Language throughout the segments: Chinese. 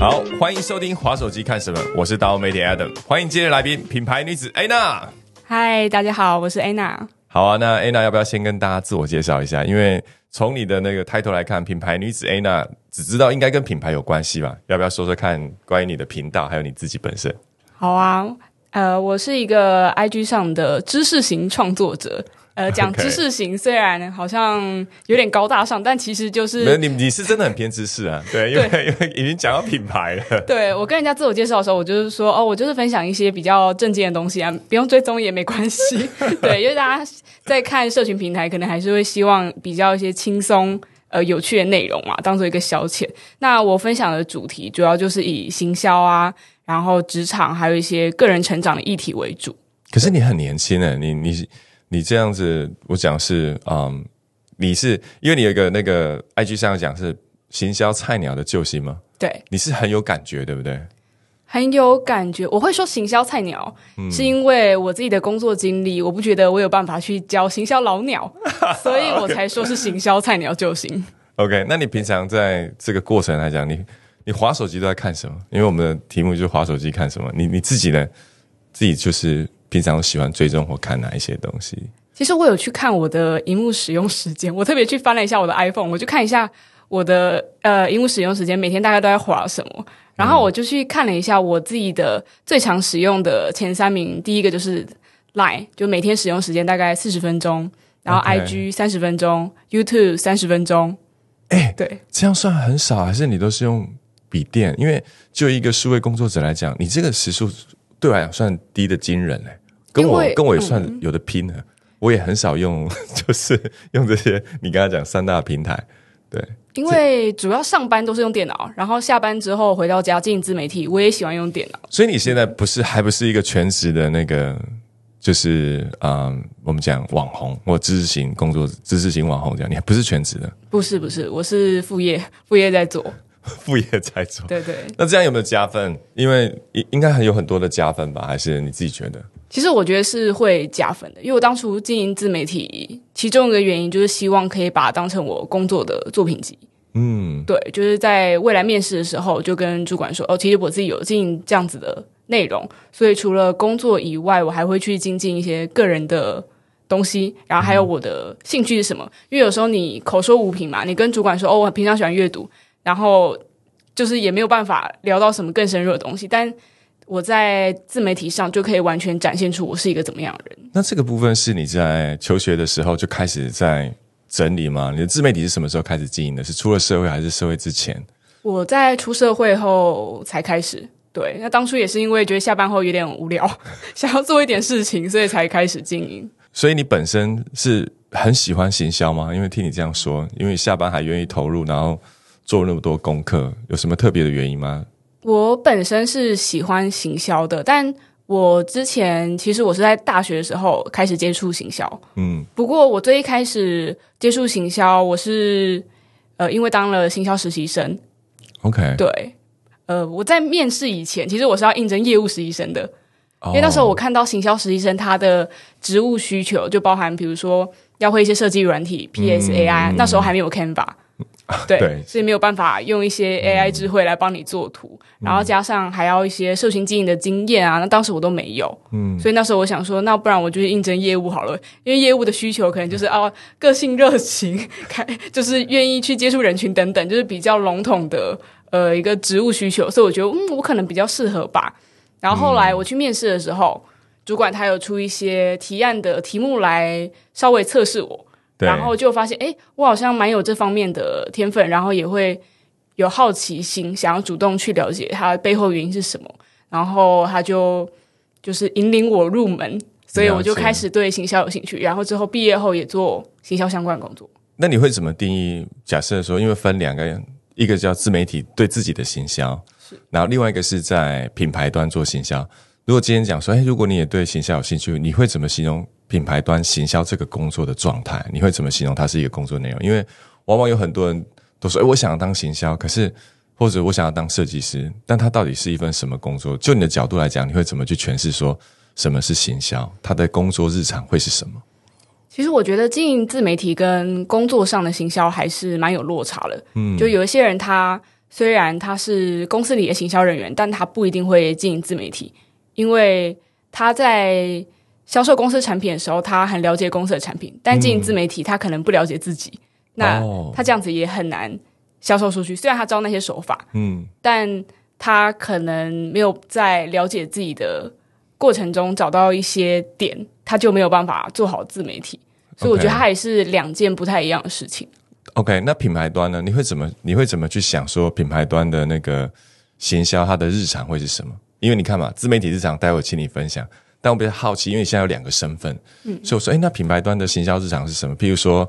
好，欢迎收听滑手机看什么，我是大欧媒体 Adam，欢迎今日来宾品牌女子 Anna。嗨，大家好，我是 Anna。好啊，那 Anna 要不要先跟大家自我介绍一下？因为从你的那个 title 来看，品牌女子 Anna 只知道应该跟品牌有关系吧？要不要说说看关于你的频道，还有你自己本身？好啊，呃，我是一个 IG 上的知识型创作者。呃，讲知识型虽然好像有点高大上，但其实就是你，你是真的很偏知识啊。对，因为因为已经讲到品牌了。对我跟人家自我介绍的时候，我就是说哦，我就是分享一些比较正经的东西啊，不用追踪也没关系。对，因为大家在看社群平台，可能还是会希望比较一些轻松呃有趣的内容嘛，当做一个消遣。那我分享的主题主要就是以行销啊，然后职场，还有一些个人成长的议题为主。可是你很年轻呢，你你。你这样子，我讲是，嗯，你是因为你有一个那个 IG 上讲是行销菜鸟的救星吗？对，你是很有感觉，对不对？很有感觉。我会说行销菜鸟，是因为我自己的工作经历，我不觉得我有办法去教行销老鸟，所以我才说是行销菜鸟救星。OK，那你平常在这个过程来讲，你你划手机都在看什么？因为我们的题目就是划手机看什么？你你自己呢？自己就是。平常喜欢追踪或看哪一些东西？其实我有去看我的荧幕使用时间，我特别去翻了一下我的 iPhone，我就看一下我的呃荧幕使用时间，每天大概都在划什么。然后我就去看了一下我自己的最常使用的前三名，第一个就是 Line，就每天使用时间大概四十分钟，然后 IG 三十分钟，YouTube 三十分钟。哎，对，这样算很少，还是你都是用笔电？因为就一个数位工作者来讲，你这个时数对我来讲算低的惊人嘞。跟我跟我也算有的拼了，我也很少用，就是用这些你刚才讲三大平台，对，因为主要上班都是用电脑，然后下班之后回到家经营自媒体，我也喜欢用电脑。所以你现在不是还不是一个全职的那个，就是嗯，我们讲网红或知识型工作，知识型网红这样，你还不是全职的？不是不是，我是副业，副业在做。副业在做，对对，那这样有没有加分？因为应应该还有很多的加分吧？还是你自己觉得？其实我觉得是会加分的，因为我当初经营自媒体，其中一个原因就是希望可以把它当成我工作的作品集。嗯，对，就是在未来面试的时候，就跟主管说：“哦，其实我自己有经营这样子的内容，所以除了工作以外，我还会去精进一些个人的东西，然后还有我的兴趣是什么？因为有时候你口说无凭嘛，你跟主管说：‘哦，我平常喜欢阅读。’然后就是也没有办法聊到什么更深入的东西，但我在自媒体上就可以完全展现出我是一个怎么样的人。那这个部分是你在求学的时候就开始在整理吗？你的自媒体是什么时候开始经营的？是出了社会还是社会之前？我在出社会后才开始。对，那当初也是因为觉得下班后有点无聊，想要做一点事情，所以才开始经营。所以你本身是很喜欢行销吗？因为听你这样说，因为下班还愿意投入，然后。做那么多功课，有什么特别的原因吗？我本身是喜欢行销的，但我之前其实我是在大学的时候开始接触行销。嗯，不过我最一开始接触行销，我是呃因为当了行销实习生。OK，对，呃，我在面试以前，其实我是要应征业务实习生的，因为那时候我看到行销实习生他的职务需求就包含，比如说要会一些设计软体，PS、AI，那时候还没有 Canva。对，所以没有办法用一些 AI 智慧来帮你做图，然后加上还要一些社群经营的经验啊，那当时我都没有，嗯，所以那时候我想说，那不然我就去应征业务好了，因为业务的需求可能就是啊，个性热情，开就是愿意去接触人群等等，就是比较笼统的呃一个职务需求，所以我觉得嗯，我可能比较适合吧。然后后来我去面试的时候，主管他有出一些提案的题目来稍微测试我。然后就发现，哎，我好像蛮有这方面的天分，然后也会有好奇心，想要主动去了解它背后原因是什么。然后他就就是引领我入门，所以我就开始对行销有兴趣。然后之后毕业后也做行销相关的工作。那你会怎么定义？假设说，因为分两个，一个叫自媒体对自己的行销，是，然后另外一个是在品牌端做行销。如果今天讲说，哎，如果你也对行销有兴趣，你会怎么形容？品牌端行销这个工作的状态，你会怎么形容它是一个工作内容？因为往往有很多人都说：“哎，我想要当行销，可是或者我想要当设计师。”但它到底是一份什么工作？就你的角度来讲，你会怎么去诠释说什么是行销？他的工作日常会是什么？其实我觉得经营自媒体跟工作上的行销还是蛮有落差的。嗯，就有一些人他虽然他是公司里的行销人员，但他不一定会经营自媒体，因为他在销售公司产品的时候，他很了解公司的产品，但经营自媒体，他可能不了解自己，那他这样子也很难销售出去。虽然他知道那些手法，嗯，但他可能没有在了解自己的过程中找到一些点，他就没有办法做好自媒体。所以我觉得它也是两件不太一样的事情。OK，那品牌端呢？你会怎么？你会怎么去想说品牌端的那个行销，它的日常会是什么？因为你看嘛，自媒体日常待会请你分享。但我比较好奇，因为你现在有两个身份，嗯，所以我说，哎，那品牌端的行销日常是什么？譬如说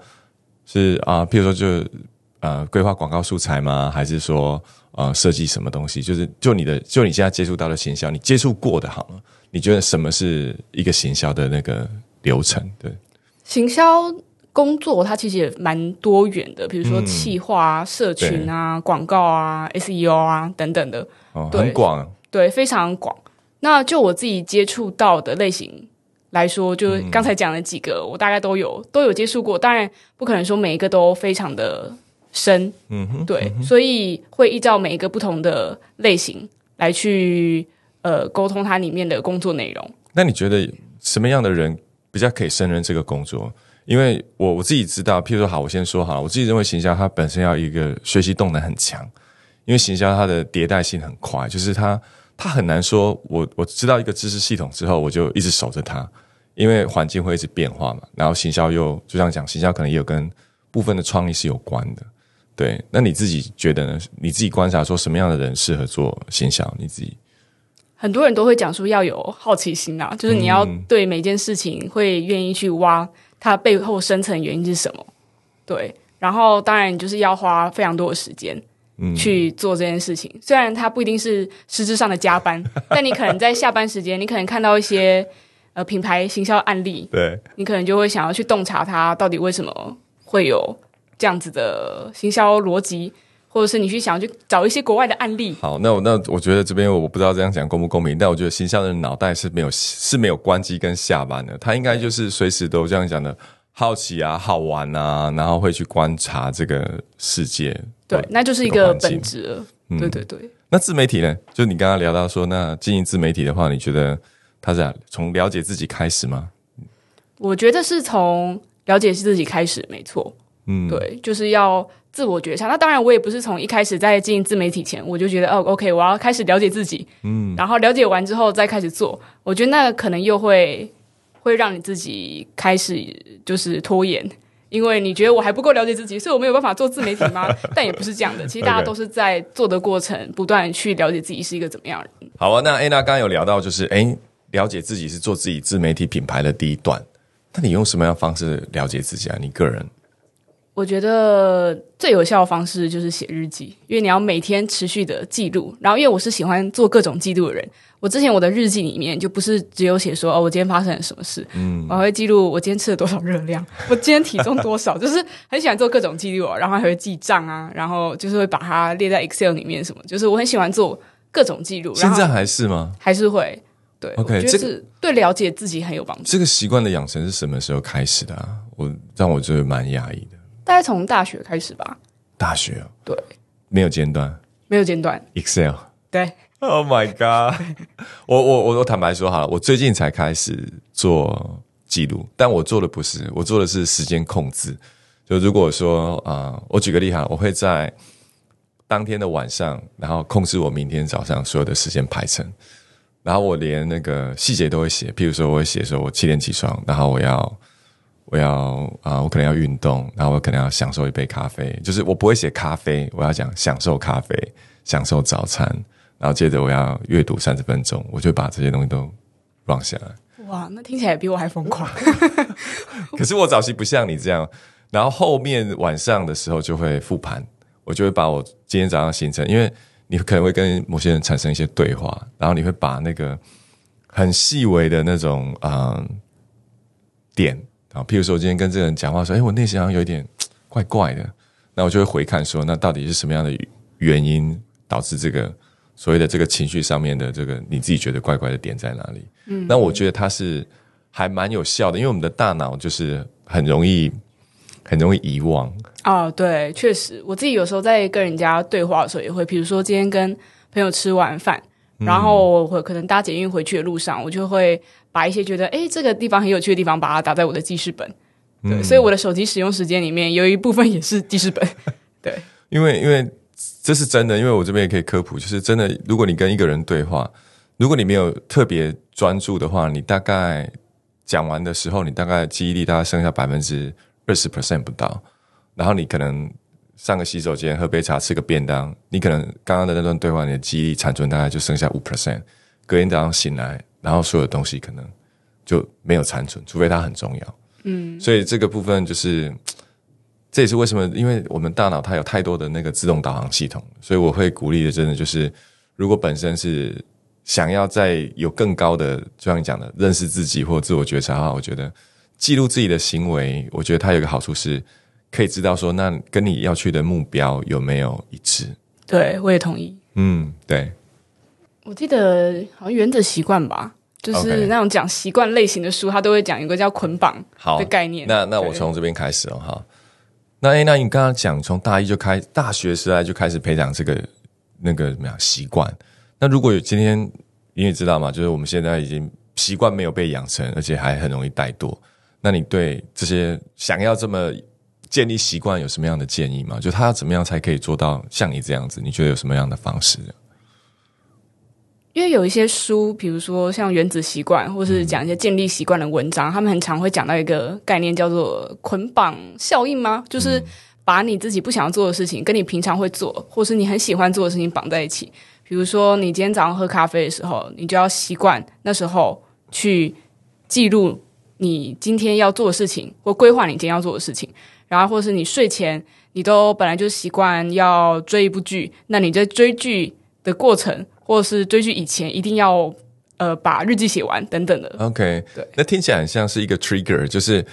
是啊，譬如说就呃，规划广告素材吗？还是说呃，设计什么东西？就是就你的，就你现在接触到的行销，你接触过的，好了，你觉得什么是一个行销的那个流程？对，行销。工作它其实也蛮多元的，比如说企划、社群啊、广告啊、SEO 啊等等的，哦很广，对，非常广。那就我自己接触到的类型来说，就刚才讲的几个，我大概都有都有接触过。当然不可能说每一个都非常的深，嗯哼，对，所以会依照每一个不同的类型来去呃沟通它里面的工作内容。那你觉得什么样的人比较可以胜任这个工作？因为我我自己知道，譬如说，好，我先说好了，我自己认为行销它本身要一个学习动能很强，因为行销它的迭代性很快，就是它它很难说，我我知道一个知识系统之后，我就一直守着它，因为环境会一直变化嘛。然后行销又就像讲，行销可能也有跟部分的创意是有关的，对。那你自己觉得呢？你自己观察说什么样的人适合做行销？你自己很多人都会讲说要有好奇心啊，就是你要对每件事情会愿意去挖。它背后深层原因是什么？对，然后当然就是要花非常多的时间去做这件事情。虽然它不一定是实质上的加班，但你可能在下班时间，你可能看到一些呃品牌行销案例，对你可能就会想要去洞察它到底为什么会有这样子的行销逻辑。或者是你去想去找一些国外的案例。好，那我那我觉得这边我不知道这样讲公不公平，但我觉得形象的脑袋是没有是没有关机跟下班的，他应该就是随时都这样讲的，好奇啊，好玩啊，然后会去观察这个世界。对，那就是一个本质了。对对对。那自媒体呢？就你刚刚聊到说，那经营自媒体的话，你觉得他是从了解自己开始吗？我觉得是从了解自己开始，没错。嗯，对，就是要。自我觉察，那当然我也不是从一开始在经营自媒体前我就觉得哦，OK，我要开始了解自己，嗯，然后了解完之后再开始做，我觉得那可能又会会让你自己开始就是拖延，因为你觉得我还不够了解自己，所以我没有办法做自媒体吗？但也不是这样的，其实大家都是在做的过程，不断去了解自己是一个怎么样的人。好啊，那 Anna 刚刚有聊到，就是哎，了解自己是做自己自媒体品牌的第一段，那你用什么样方式了解自己啊？你个人？我觉得最有效的方式就是写日记，因为你要每天持续的记录。然后，因为我是喜欢做各种记录的人，我之前我的日记里面就不是只有写说哦，我今天发生了什么事，嗯，我还会记录我今天吃了多少热量，我今天体重多少，就是很喜欢做各种记录。然后还会记账啊，然后就是会把它列在 Excel 里面什么，就是我很喜欢做各种记录。现在还是吗？还是会对？OK，这是对了解自己很有帮助。这个习惯的养成是什么时候开始的啊？我让我觉得蛮压抑的。大概从大学开始吧。大学对，没有间断，没有间断。Excel 对。Oh my god！我我我我坦白说好了，我最近才开始做记录，但我做的不是，我做的是时间控制。就如果说啊，我举个例哈，我会在当天的晚上，然后控制我明天早上所有的时间排程，然后我连那个细节都会写。譬如说，我会写说我七点起床，然后我要。我要啊，我可能要运动，然后我可能要享受一杯咖啡。就是我不会写咖啡，我要讲享受咖啡，享受早餐。然后接着我要阅读三十分钟，我就把这些东西都放下来。哇，那听起来比我还疯狂。可是我早期不像你这样。然后后面晚上的时候就会复盘，我就会把我今天早上行程，因为你可能会跟某些人产生一些对话，然后你会把那个很细微的那种啊点。啊，譬如说，我今天跟这个人讲话说，哎，我内心好像有一点怪怪的，那我就会回看说，那到底是什么样的原因导致这个所谓的这个情绪上面的这个你自己觉得怪怪的点在哪里？嗯，那我觉得它是还蛮有效的，因为我们的大脑就是很容易很容易遗忘，哦，对，确实，我自己有时候在跟人家对话的时候，也会，比如说今天跟朋友吃完饭，然后我可能搭捷运回去的路上，我就会把一些觉得哎这个地方很有趣的地方，把它打在我的记事本。对，所以我的手机使用时间里面有一部分也是记事本。对，因为因为这是真的，因为我这边也可以科普，就是真的，如果你跟一个人对话，如果你没有特别专注的话，你大概讲完的时候，你大概记忆力大概剩下百分之二十 percent 不到，然后你可能上个洗手间、喝杯茶、吃个便当，你可能刚刚的那段对话，你的记忆残存大概就剩下五 percent，隔天早上醒来，然后所有东西可能就没有残存，除非它很重要。嗯，所以这个部分就是，这也是为什么，因为我们大脑它有太多的那个自动导航系统，所以我会鼓励的，真的就是，如果本身是想要在有更高的，就像你讲的，认识自己或自我觉察的话，我觉得记录自己的行为，我觉得它有个好处是，可以知道说，那跟你要去的目标有没有一致。对，我也同意。嗯，对。我记得好像原子习惯吧。就是那种讲习惯类型的书，他都会讲一个叫捆绑的概念。那那我从这边开始哦，哈。那哎，那你刚刚讲从大一就开，大学时代就开始培养这个那个什么样习惯？那如果有今天你也知道嘛，就是我们现在已经习惯没有被养成，而且还很容易怠惰。那你对这些想要这么建立习惯有什么样的建议吗？就他要怎么样才可以做到像你这样子？你觉得有什么样的方式？因为有一些书，比如说像《原子习惯》，或是讲一些建立习惯的文章，他们很常会讲到一个概念，叫做捆绑效应吗？就是把你自己不想要做的事情，跟你平常会做，或是你很喜欢做的事情绑在一起。比如说，你今天早上喝咖啡的时候，你就要习惯那时候去记录你今天要做的事情，或规划你今天要做的事情。然后，或是你睡前，你都本来就习惯要追一部剧，那你在追剧的过程。或者是追剧以前一定要呃把日记写完等等的。OK，对，那听起来很像是一个 trigger，就是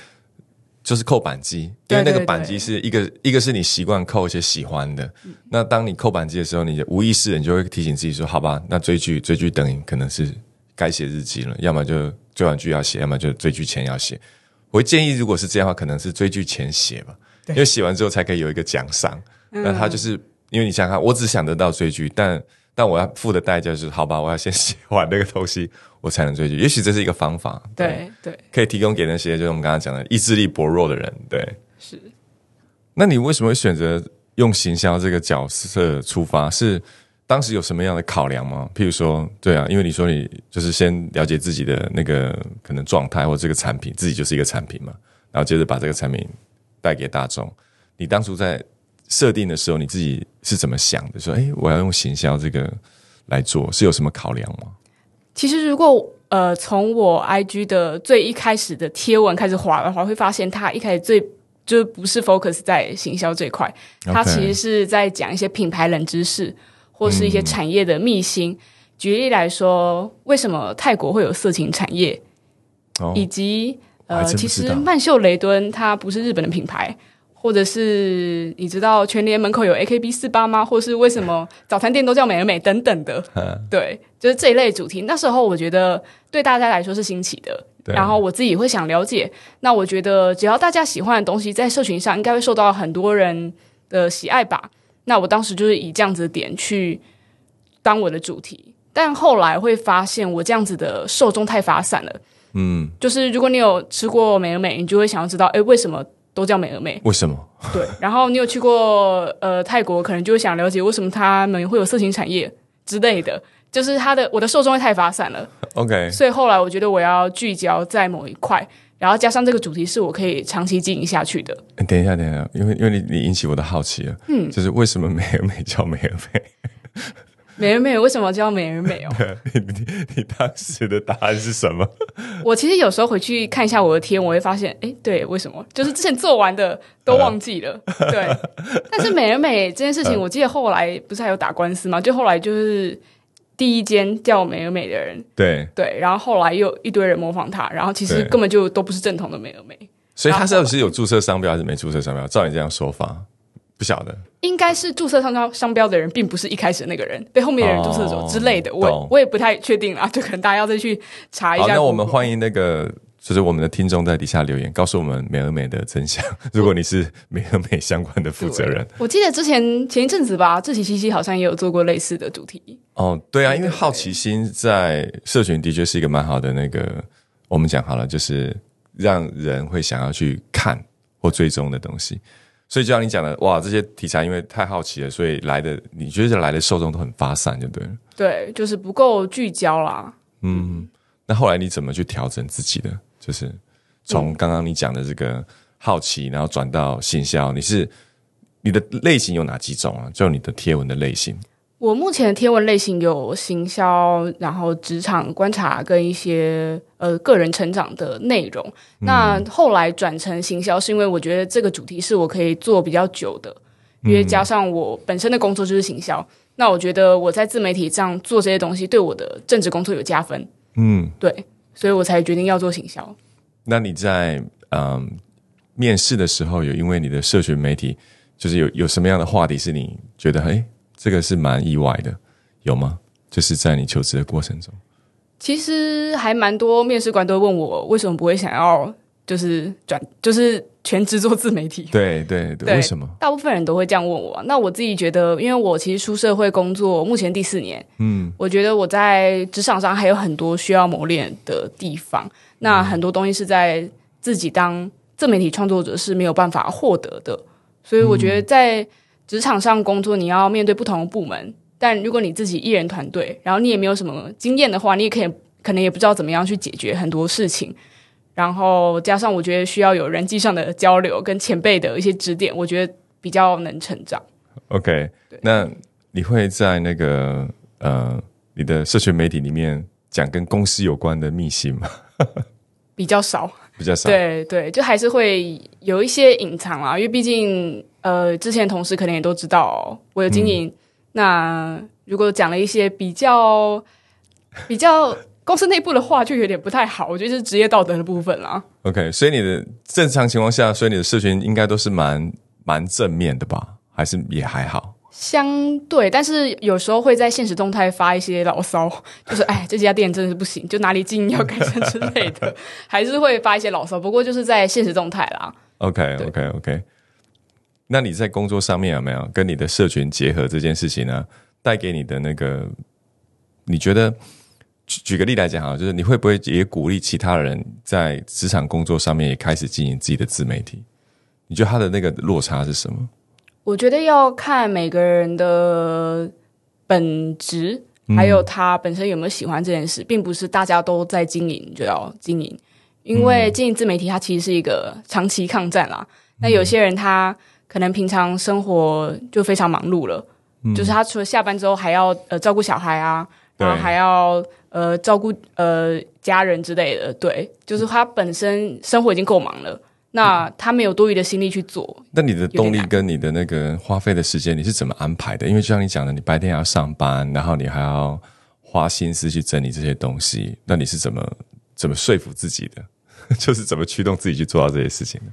就是扣扳机，因为那个扳机是一个一个是你习惯扣一些喜欢的。那当你扣扳机的时候，你无意识你就会提醒自己说：“好吧，那追剧追剧等于可能是该写日记了，要么就追完剧要写，要么就追剧前要写。”我会建议，如果是这样的话，可能是追剧前写吧，因为写完之后才可以有一个奖赏。那他就是因为你想想看，我只想得到追剧，但但我要付的代价是，好吧，我要先写完那个东西，我才能追剧。也许这是一个方法，对对，可以提供给那些就是我们刚刚讲的意志力薄弱的人。对，是。那你为什么会选择用行销这个角色出发？是当时有什么样的考量吗？譬如说，对啊，因为你说你就是先了解自己的那个可能状态或这个产品，自己就是一个产品嘛，然后接着把这个产品带给大众。你当初在。设定的时候，你自己是怎么想的？说，哎，我要用行销这个来做，是有什么考量吗？其实，如果呃，从我 IG 的最一开始的贴文开始滑的话，会发现它一开始最就不是 focus 在行销这块，它其实是在讲一些品牌冷知识或是一些产业的秘辛。举例来说，为什么泰国会有色情产业？以及呃，其实曼秀雷敦它不是日本的品牌。或者是你知道全联门口有 AKB 四八吗？或是为什么早餐店都叫美而美等等的？对，就是这一类主题。那时候我觉得对大家来说是新奇的，然后我自己会想了解。那我觉得只要大家喜欢的东西在社群上，应该会受到很多人的喜爱吧。那我当时就是以这样子的点去当我的主题，但后来会发现我这样子的受众太发散了。嗯，就是如果你有吃过美而美，你就会想要知道，哎，为什么？都叫美而美，为什么？对，然后你有去过呃泰国，可能就会想了解为什么他们会有色情产业之类的。就是他的我的受众会太发散了，OK。所以后来我觉得我要聚焦在某一块，然后加上这个主题是我可以长期经营下去的。等一下，等一下，因为因为你你引起我的好奇了，嗯，就是为什么美而美叫美而美？美而美为什么叫美而美哦？你你你当时的答案是什么？我其实有时候回去看一下我的天，我会发现，哎，对，为什么？就是之前做完的都忘记了。对，但是美而美这件事情，我记得后来不是还有打官司吗？就后来就是第一间叫美而美的人，对对，然后后来又一堆人模仿他，然后其实根本就都不是正统的美而美。所以他是不是有注册商标还是没注册商标？照你这样说法。不晓得，应该是注册商标商标的人，并不是一开始那个人，被后面的人注册走之类的。我我也不太确定啊，就可能大家要再去查一下。那我们欢迎那个就是我们的听众在底下留言，告诉我们美而美的真相。如果你是美而美相关的负责人，我记得之前前一阵子吧，志奇西西好像也有做过类似的主题。哦，对啊，因为好奇心在社群的确是一个蛮好的那个，我们讲好了，就是让人会想要去看或追踪的东西。所以就像你讲的，哇，这些题材因为太好奇了，所以来的你觉得来的受众都很发散，就对了。对，就是不够聚焦啦。嗯，那后来你怎么去调整自己的？就是从刚刚你讲的这个好奇，然后转到行销，你是你的类型有哪几种啊？就你的贴文的类型。我目前的贴文类型有行销，然后职场观察跟一些呃个人成长的内容。那后来转成行销，是因为我觉得这个主题是我可以做比较久的，因为加上我本身的工作就是行销。那我觉得我在自媒体这样做这些东西，对我的政治工作有加分。嗯，对，所以我才决定要做行销。那你在嗯面试的时候，有因为你的社群媒体，就是有有什么样的话题是你觉得哎？这个是蛮意外的，有吗？就是在你求职的过程中，其实还蛮多面试官都问我为什么不会想要就是转就是全职做自媒体。对对对，为什么？大部分人都会这样问我。那我自己觉得，因为我其实出社会工作目前第四年，嗯，我觉得我在职场上还有很多需要磨练的地方。那很多东西是在自己当自媒体创作者是没有办法获得的，所以我觉得在。职场上工作，你要面对不同的部门，但如果你自己一人团队，然后你也没有什么经验的话，你也可以可能也不知道怎么样去解决很多事情。然后加上我觉得需要有人际上的交流跟前辈的一些指点，我觉得比较能成长。OK，那你会在那个呃你的社群媒体里面讲跟公司有关的秘辛吗？比较少，比较少。对对，就还是会有一些隐藏啦，因为毕竟。呃，之前同事可能也都知道我有经营。那如果讲了一些比较比较公司内部的话，就有点不太好。我觉得是职业道德的部分啦。OK，所以你的正常情况下，所以你的社群应该都是蛮蛮正面的吧？还是也还好？相对，但是有时候会在现实动态发一些牢骚，就是哎，这家店真的是不行，就哪里经营要改善之类的，还是会发一些牢骚。不过就是在现实动态啦。OK，OK，OK。那你在工作上面有没有跟你的社群结合这件事情呢？带给你的那个，你觉得举举个例来讲哈，就是你会不会也鼓励其他人在职场工作上面也开始经营自己的自媒体？你觉得他的那个落差是什么？我觉得要看每个人的本职，还有他本身有没有喜欢这件事，并不是大家都在经营就要经营，因为经营自媒体它其实是一个长期抗战啦。那有些人他。可能平常生活就非常忙碌了，就是他除了下班之后还要呃照顾小孩啊，然后还要呃照顾呃家人之类的，对，就是他本身生活已经够忙了，那他没有多余的心力去做。那你的动力跟你的那个花费的时间，你是怎么安排的？因为就像你讲的，你白天要上班，然后你还要花心思去整理这些东西，那你是怎么怎么说服自己的？就是怎么驱动自己去做到这些事情的？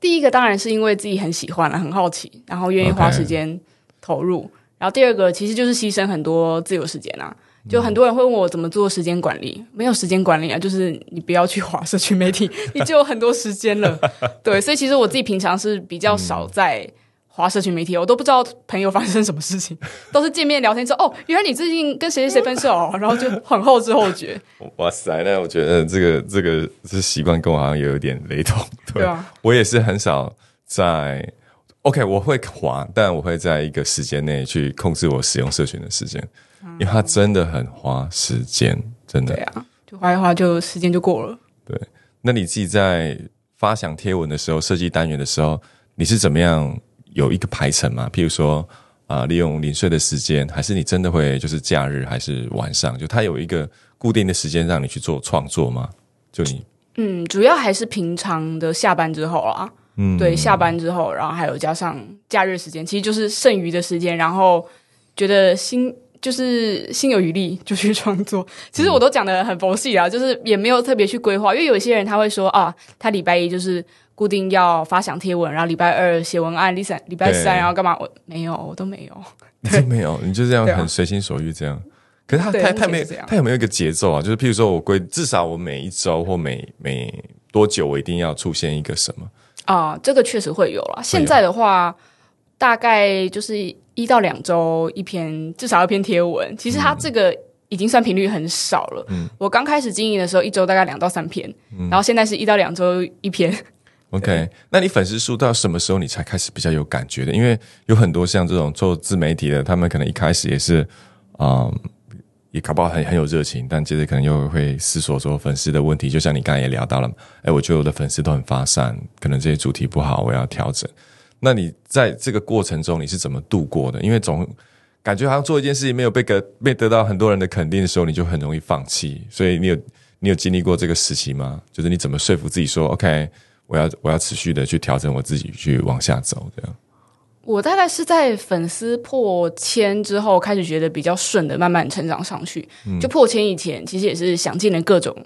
第一个当然是因为自己很喜欢了，很好奇，然后愿意花时间投入。然后第二个其实就是牺牲很多自由时间啊。就很多人会问我怎么做时间管理，没有时间管理啊，就是你不要去划社群媒体，你就有很多时间了。对，所以其实我自己平常是比较少在。划社群媒体，我都不知道朋友发生什么事情，都是见面聊天之后，哦，原来你最近跟谁谁谁分手，然后就很后知后觉。哇塞，那我觉得这个这个这习惯跟我好像有点雷同。对啊，我也是很少在 OK，我会滑，但我会在一个时间内去控制我使用社群的时间，因为它真的很花时间，真的。对啊，就花一花就时间就过了。对，那你自己在发想贴文的时候，设计单元的时候，你是怎么样？有一个排程嘛？譬如说，啊，利用零碎的时间，还是你真的会就是假日还是晚上？就它有一个固定的时间让你去做创作吗？就你，嗯，主要还是平常的下班之后啊，嗯，对，下班之后，然后还有加上假日时间，其实就是剩余的时间，然后觉得心就是心有余力就去创作。其实我都讲的很佛系啊，就是也没有特别去规划，因为有些人他会说啊，他礼拜一就是。固定要发想贴文，然后礼拜二写文案，礼三礼拜三然后干嘛？我没有，我都没有，你都没有。你就这样很随心所欲这样。可是他对他他没有他有没有一个节奏啊？就是譬如说我规至少我每一周或每每多久我一定要出现一个什么？啊、这个确实会有啦。现在的话，大概就是一到两周一篇，至少一篇贴文。其实它这个已经算频率很少了。嗯我刚开始经营的时候，一周大概两到三篇，然后现在是一到两周一篇。OK，那你粉丝数到什么时候你才开始比较有感觉的？因为有很多像这种做自媒体的，他们可能一开始也是，嗯，也搞不好很很有热情，但接着可能又会思索说粉丝的问题。就像你刚才也聊到了，哎，我觉得我的粉丝都很发散，可能这些主题不好，我要调整。那你在这个过程中你是怎么度过的？因为总感觉好像做一件事情没有被得被得到很多人的肯定的时候，你就很容易放弃。所以你有你有经历过这个时期吗？就是你怎么说服自己说，OK，我要我要持续的去调整我自己，去往下走，这样。我大概是在粉丝破千之后，开始觉得比较顺的，慢慢成长上去。就破千以前，其实也是想尽了各种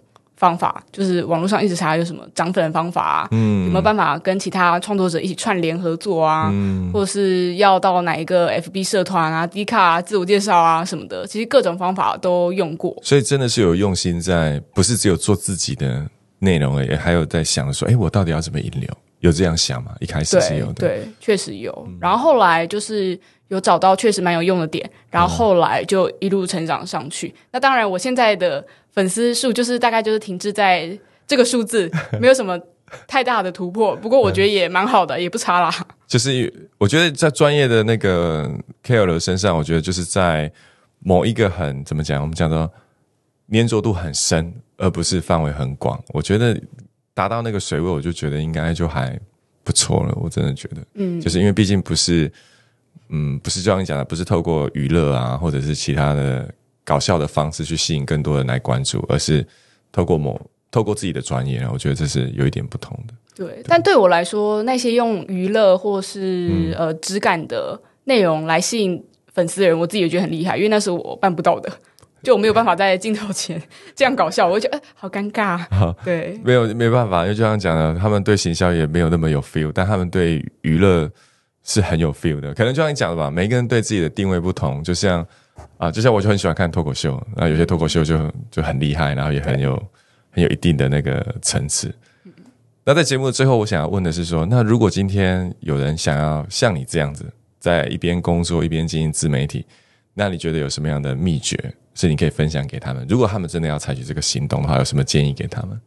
方法，就是网络上一直查有什么涨粉的方法啊，有没有办法跟其他创作者一起串联合作啊，或者是要到哪一个 FB 社团啊、D 卡啊、自我介绍啊什么的，其实各种方法都用过。所以真的是有用心在，不是只有做自己的内容而已，还有在想说，哎，我到底要怎么引流？有这样想吗？一开始是有的，对对，确实有。然后后来就是有找到确实蛮有用的点，然后后来就一路成长上去。那当然，我现在的粉丝数就是大概就是停滞在这个数字，没有什么太大的突破。不过我觉得也蛮好的，也不差啦。就是我觉得在专业的那个 KOL 身上，我觉得就是在某一个很怎么讲，我们讲到粘着度很深，而不是范围很广。我觉得达到那个水位，我就觉得应该就还不错了。我真的觉得，嗯，就是因为毕竟不是，嗯，不是就像你讲的，不是透过娱乐啊，或者是其他的搞笑的方式去吸引更多人来关注，而是透过某透过自己的专业，我觉得这是有一点不同的。对，但对我来说，那些用娱乐或是、嗯呃质感的内容来吸引粉丝的人，我自己也觉得很厉害，因为那是我办不到的。就我没有办法在镜头前 这样搞笑，我就觉得、呃、好尴尬。对，没有没办法，因为就像讲的，他们对行销也没有那么有 feel，但他们对娱乐是很有 feel 的。可能就像你讲的吧，每个人对自己的定位不同。就像啊，就像我就很喜欢看脱口秀，那有些脱口秀就就很厉害，然后也很有很有一定的那个层次。那在节目的最后，我想要问的是说，那如果今天有人想要像你这样子，在一边工作一边经营自媒体，那你觉得有什么样的秘诀是你可以分享给他们？如果他们真的要采取这个行动的话，有什么建议给他们？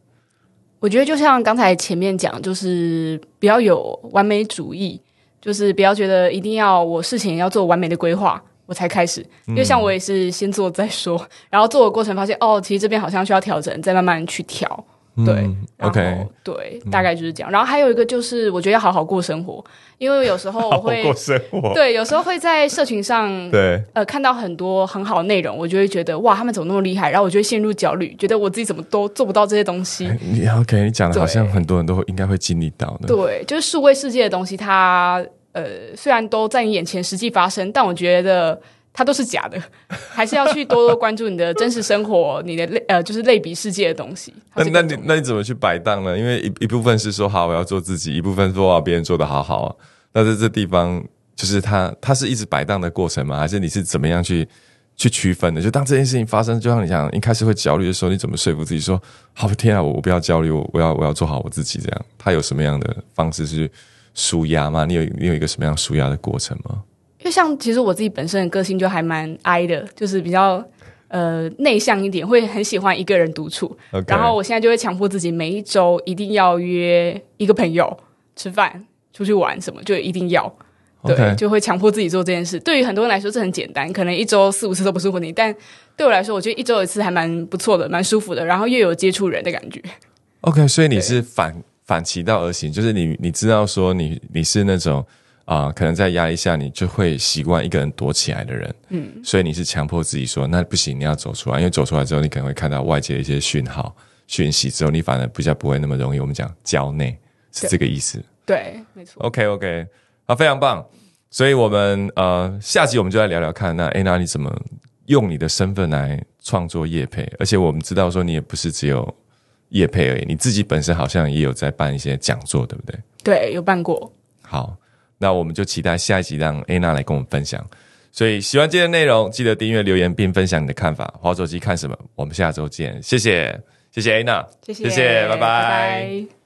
我觉得就像刚才前面讲，就是不要有完美主义，就是不要觉得一定要我事情要做完美的规划我才开始。因为像我也是先做再说，然后做的过程发现哦，其实这边好像需要调整，再慢慢去调。对、嗯 OK 对，大概就是这样。然后还有一个就是，我觉得要好好过生活，因为有时候我会生活，对，有时候会在社群上 对呃看到很多很好的内容，我就会觉得哇，他们怎么那么厉害？然后我就会陷入焦虑，觉得我自己怎么都做不到这些东西。你 OK，你讲的好像很多人都会应该会经历到的。对，就是数位世界的东西，它呃虽然都在你眼前实际发生，但我觉得它都是假的，还是要去多多关注你的真实生活，你的类呃就是类比世界的东西。那那你那你怎么去摆荡呢？因为一一部分是说好我要做自己，一部分说啊别人做的好好啊。那在这地方，就是它它是一直摆荡的过程吗？还是你是怎么样去去区分的？就当这件事情发生，就像你讲，一开始会焦虑的时候，你怎么说服自己说好天啊，我我不要焦虑，我我要我要做好我自己？这样，他有什么样的方式是舒压吗？你有你有一个什么样舒压的过程吗？因为像其实我自己本身的个性就还蛮 I 的，就是比较呃内向一点，会很喜欢一个人独处。然后我现在就会强迫自己每一周一定要约一个朋友吃饭、出去玩什么，就一定要。对就会强迫自己做这件事。对于很多人来说，这很简单，可能一周四五次都不是问题。但对我来说，我觉得一周一次还蛮不错的，蛮舒服的。然后又有接触人的感觉。OK，所以你是反反其道而行，就是你你知道说你你是那种啊、可能在压力下你就会习惯一个人躲起来的人，嗯，所以你是强迫自己说那不行，你要走出来，因为走出来之后，你可能会看到外界的一些讯号讯息之后，你反而比较不会那么容易，我们讲焦内是这个意思。对，没错。OK OK，好，非常棒。所以我们呃下集我们就来聊聊看，那 Anna 你怎么用你的身份来创作业配？而且我们知道说你也不是只有业配而已，你自己本身好像也有在办一些讲座，对不对？对，有办过。好，那我们就期待下一集让 Anna 来跟我们分享。所以喜欢今天的内容，记得订阅、留言并分享你的看法。滑手机看什么？我们下周见，谢谢，谢谢 Anna，谢谢，谢谢，拜拜拜。